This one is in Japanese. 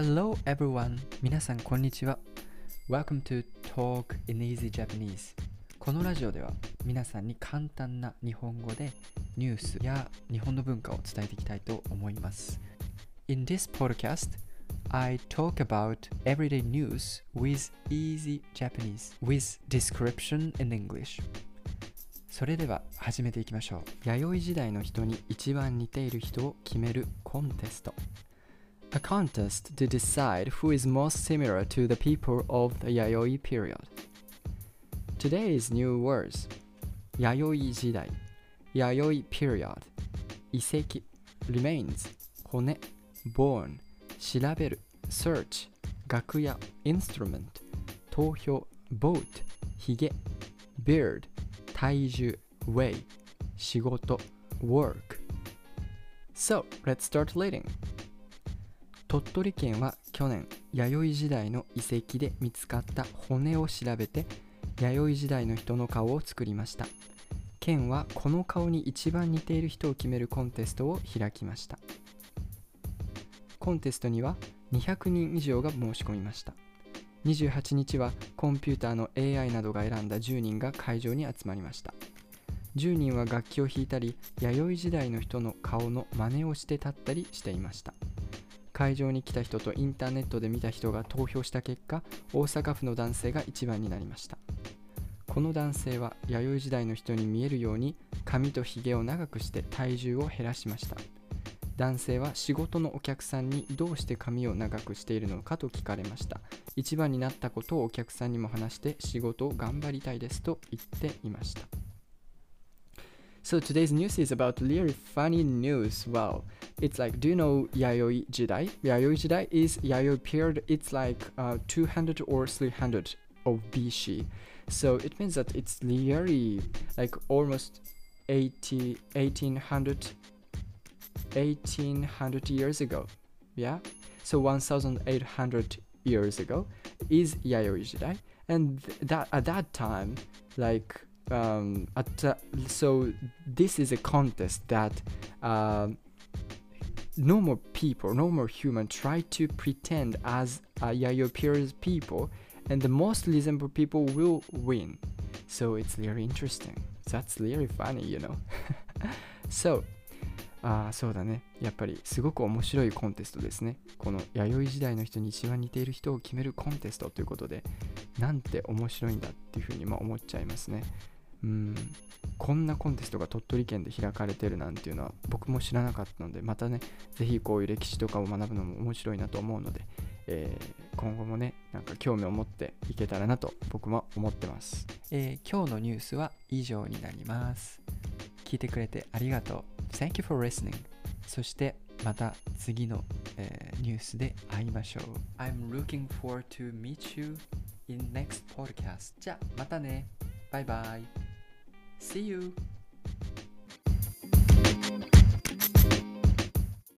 Hello everyone! 皆さんこんにちは。Welcome to Talk in Easy Japanese. このラジオでは皆さんに簡単な日本語でニュースや日本の文化を伝えていきたいと思います。In this podcast, I talk about everyday news with easy Japanese with description in English. それでは始めていきましょう。弥生時代の人に一番似ている人を決めるコンテスト。a contest to decide who is most similar to the people of the Yayoi period. Today's new words Yayoi jidai, Yayoi period, Iseki, remains, Hone, born, Shiraberu, search, Gakuya, instrument, Tohyo, vote, Hige, beard, Taiju, way, Shigoto, work. So, let's start reading. 鳥取県は去年弥生時代の遺跡で見つかった骨を調べて弥生時代の人の顔を作りました。県はこの顔に一番似ている人を決めるコンテストを開きました。コンテストには200人以上が申し込みました。28日はコンピューターの AI などが選んだ10人が会場に集まりました。10人は楽器を弾いたり弥生時代の人の顔の真似をして立ったりしていました。会場に来た人とインターネットで見た人が投票した結果大阪府の男性が一番になりました。この男性は弥生時代の人に見えるように髪とひげを長くして体重を減らしました。男性は仕事のお客さんにどうして髪を長くしているのかと聞かれました。一番になったことをお客さんにも話して仕事を頑張りたいですと言っていました。So today's news is about really funny news. Wow. It's like, do you know Yayoi Jidai? Yayoi Jidai is Yayoi period. It's like uh, 200 or 300 of BC. So it means that it's really like almost 80, 1800, 1800 years ago. Yeah. So 1800 years ago is Yayoi Jidai. And th- that at that time, like um, at, uh, so this is a contest that um normal people, normal human try to pretend as uh, Yayo Pierre's people, and the most reasonable people will win. So it's really interesting. That's really funny, you know. so ああそうだねやっぱりすごく面白いコンテストですねこの弥生時代の人に一番似ている人を決めるコンテストということでなんて面白いんだっていうふうにまあ思っちゃいますねうん。こんなコンテストが鳥取県で開かれてるなんていうのは僕も知らなかったのでまたねぜひこういう歴史とかを学ぶのも面白いなと思うので、えー今後もねなんか興味を持っていけたらなと僕も思ってます、えー今日のニュースは以上になります。聞いてくれてありがとう。Thank you for listening そしてまた次の、えーニュースで会いましょう。I'm looking forward to meet you in next podcast じゃあまたね。バイバイ See you!